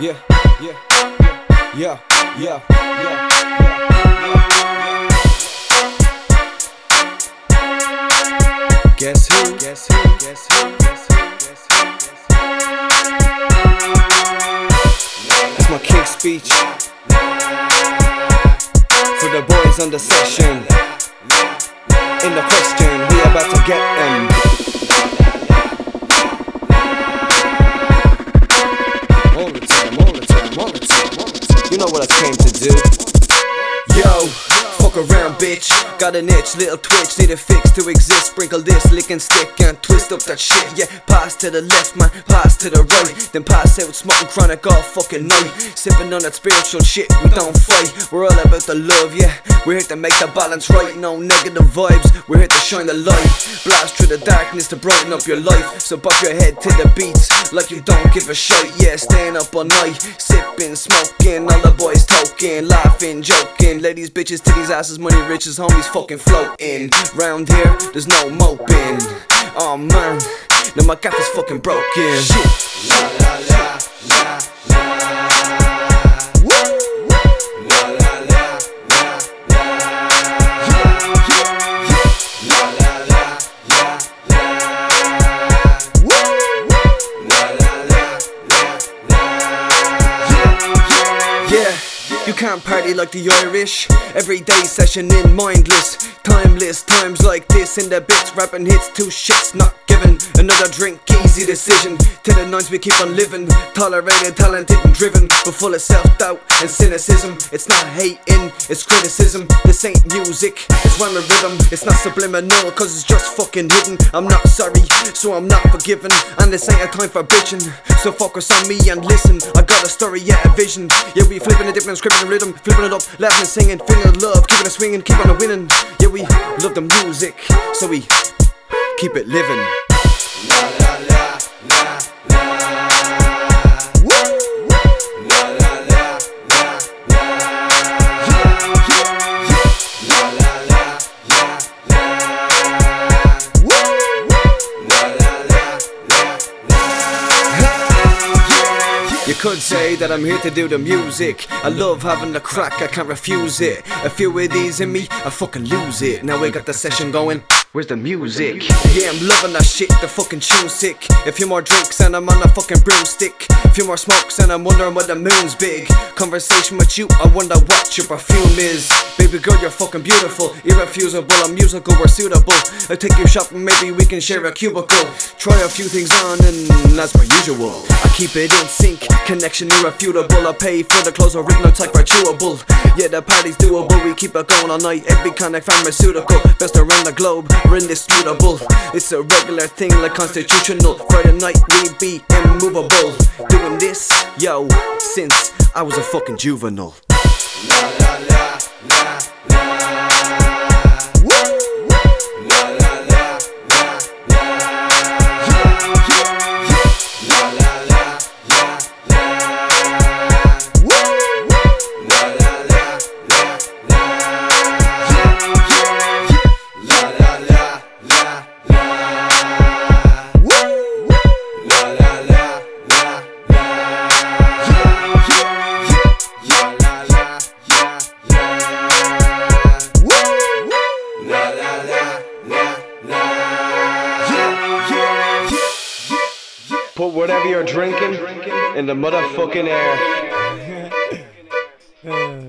Yeah, yeah, yeah, yeah, yeah, yeah. Guess who? Guess who? Guess who? Guess who? Guess who? It's my king speech for the boys on the session. In the question, we about to get what I came to do. Yo, around, bitch. Got an itch, little twitch, need a fix to exist. Sprinkle this, lick and stick, and twist up that shit. Yeah, pass to the left, man, pass to the right. Then pass out smoking chronic all fucking night. Sipping on that spiritual shit, we don't fight. We're all about the love, yeah. We're here to make the balance right, no negative vibes. We're here to shine the light. Blast through the darkness to brighten up your life. So bop your head to the beats like you don't give a shit. Yeah, staying up all night, sipping, smoking, all the boys talking, laughing, joking. Ladies, bitches, titties, asses, money, riches, homies fucking floating. Round here, there's no moping. Oh man, now my gap is fucking broken. Shit. Yeah, you can't party like the Irish. Everyday session in mindless, timeless times like this. In the bits, rapping hits, two shits not given. Another drink, easy decision. To the nines, we keep on living. Tolerated, talented, and driven, but full of self doubt and cynicism. It's not hating, it's criticism. This ain't music, it's rhyme and rhythm. It's not subliminal, cause it's just fucking hidden. I'm not sorry, so I'm not forgiven. And this ain't a time for bitching. So focus on me and listen. I got a story, yeah, a vision. Yeah, we flipping it, dipping, scripting the rhythm, flipping it up, laughing and singing, feeling love, keeping it swinging, keep on winning. Yeah, we love the music, so we keep it living. Could say that I'm here to do the music. I love having the crack, I can't refuse it. A few of these in me, I fucking lose it. Now we got the session going. Where's the music? Yeah, I'm loving that shit, the fucking tune sick. A few more drinks and I'm on a fucking broomstick. A few more smokes and I'm wondering what the moon's big. Conversation with you, I wonder what your perfume is. Baby girl, you're fucking beautiful, irrefusable, I'm musical, we're suitable. I take you shopping, maybe we can share a cubicle. Try a few things on and as per usual. I keep it in sync, connection irrefutable. I pay for the clothes, original type are chewable. Yeah, the party's doable, we keep it going all night. Every of pharmaceutical, best around the globe, we're indisputable. It's a regular thing like constitutional. Friday night, we be immovable. Doing this, yo, since I was a fucking juvenile. Whatever you're drinking in the motherfucking air.